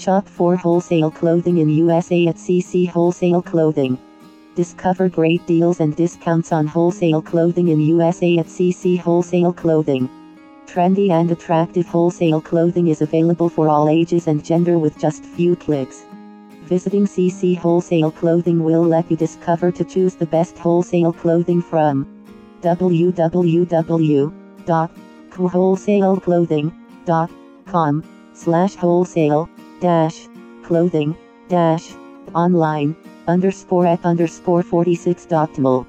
Shop for wholesale clothing in USA at CC Wholesale Clothing. Discover great deals and discounts on wholesale clothing in USA at CC Wholesale Clothing. Trendy and attractive wholesale clothing is available for all ages and gender with just few clicks. Visiting CC Wholesale Clothing will let you discover to choose the best wholesale clothing from www.wholesaleclothing.com slash wholesale dash. Clothing. Dash. Online. Underscore app underscore 46 optimal.